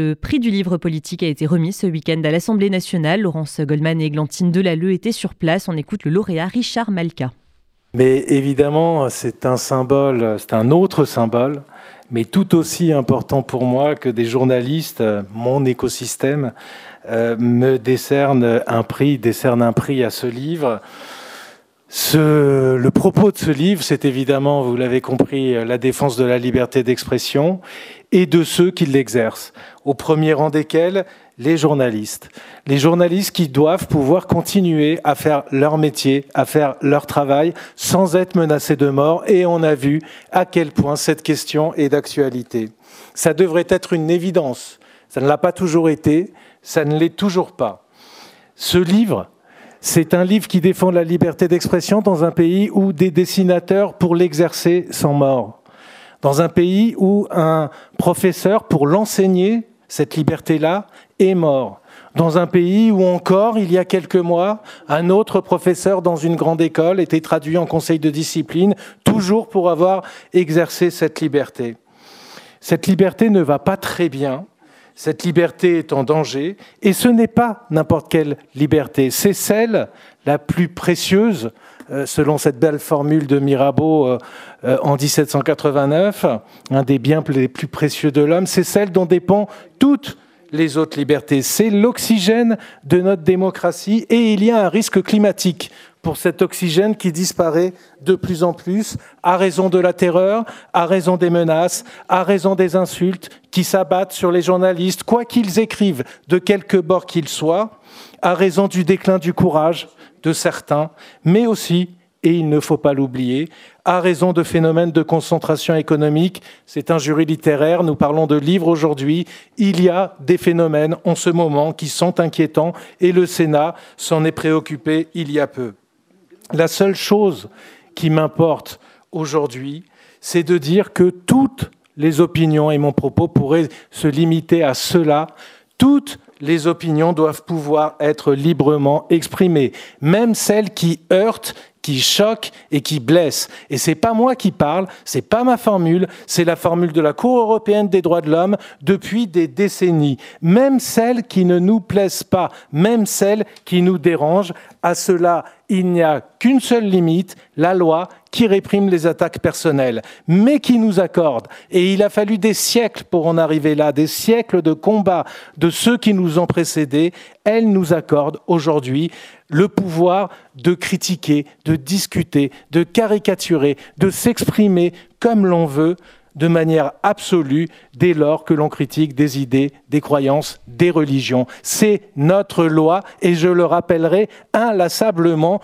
Le prix du livre politique a été remis ce week-end à l'Assemblée nationale. Laurence Goldman et Églantine Delalleux étaient sur place. On écoute le lauréat Richard Malka. Mais évidemment, c'est un symbole, c'est un autre symbole, mais tout aussi important pour moi que des journalistes, mon écosystème, euh, me décerne un prix, décerne un prix à ce livre. Ce, le propos de ce livre, c'est évidemment, vous l'avez compris, la défense de la liberté d'expression et de ceux qui l'exercent, au premier rang desquels les journalistes. Les journalistes qui doivent pouvoir continuer à faire leur métier, à faire leur travail sans être menacés de mort. Et on a vu à quel point cette question est d'actualité. Ça devrait être une évidence. Ça ne l'a pas toujours été, ça ne l'est toujours pas. Ce livre, c'est un livre qui défend la liberté d'expression dans un pays où des dessinateurs, pour l'exercer, sont morts. Dans un pays où un professeur, pour l'enseigner, cette liberté-là, est mort. Dans un pays où encore, il y a quelques mois, un autre professeur dans une grande école était traduit en conseil de discipline, toujours pour avoir exercé cette liberté. Cette liberté ne va pas très bien, cette liberté est en danger, et ce n'est pas n'importe quelle liberté, c'est celle la plus précieuse, euh, selon cette belle formule de Mirabeau euh, euh, en 1789, un des biens les plus précieux de l'homme, c'est celle dont dépend toutes les autres libertés. C'est l'oxygène de notre démocratie et il y a un risque climatique pour cet oxygène qui disparaît de plus en plus à raison de la terreur, à raison des menaces, à raison des insultes qui s'abattent sur les journalistes, quoi qu'ils écrivent, de quelque bord qu'ils soient, à raison du déclin du courage de certains, mais aussi et il ne faut pas l'oublier, à raison de phénomènes de concentration économique. C'est un jury littéraire, nous parlons de livres aujourd'hui. Il y a des phénomènes en ce moment qui sont inquiétants et le Sénat s'en est préoccupé il y a peu. La seule chose qui m'importe aujourd'hui, c'est de dire que toutes les opinions, et mon propos pourrait se limiter à cela, toutes les opinions doivent pouvoir être librement exprimées, même celles qui heurtent qui choque et qui blesse. Et c'est pas moi qui parle, c'est pas ma formule, c'est la formule de la Cour européenne des droits de l'homme depuis des décennies. Même celles qui ne nous plaisent pas, même celles qui nous dérangent, à cela, il n'y a qu'une seule limite, la loi qui réprime les attaques personnelles, mais qui nous accorde, et il a fallu des siècles pour en arriver là, des siècles de combats de ceux qui nous ont précédés, elle nous accorde aujourd'hui le pouvoir de critiquer, de discuter, de caricaturer, de s'exprimer comme l'on veut, de manière absolue dès lors que l'on critique des idées, des croyances, des religions. C'est notre loi et je le rappellerai inlassablement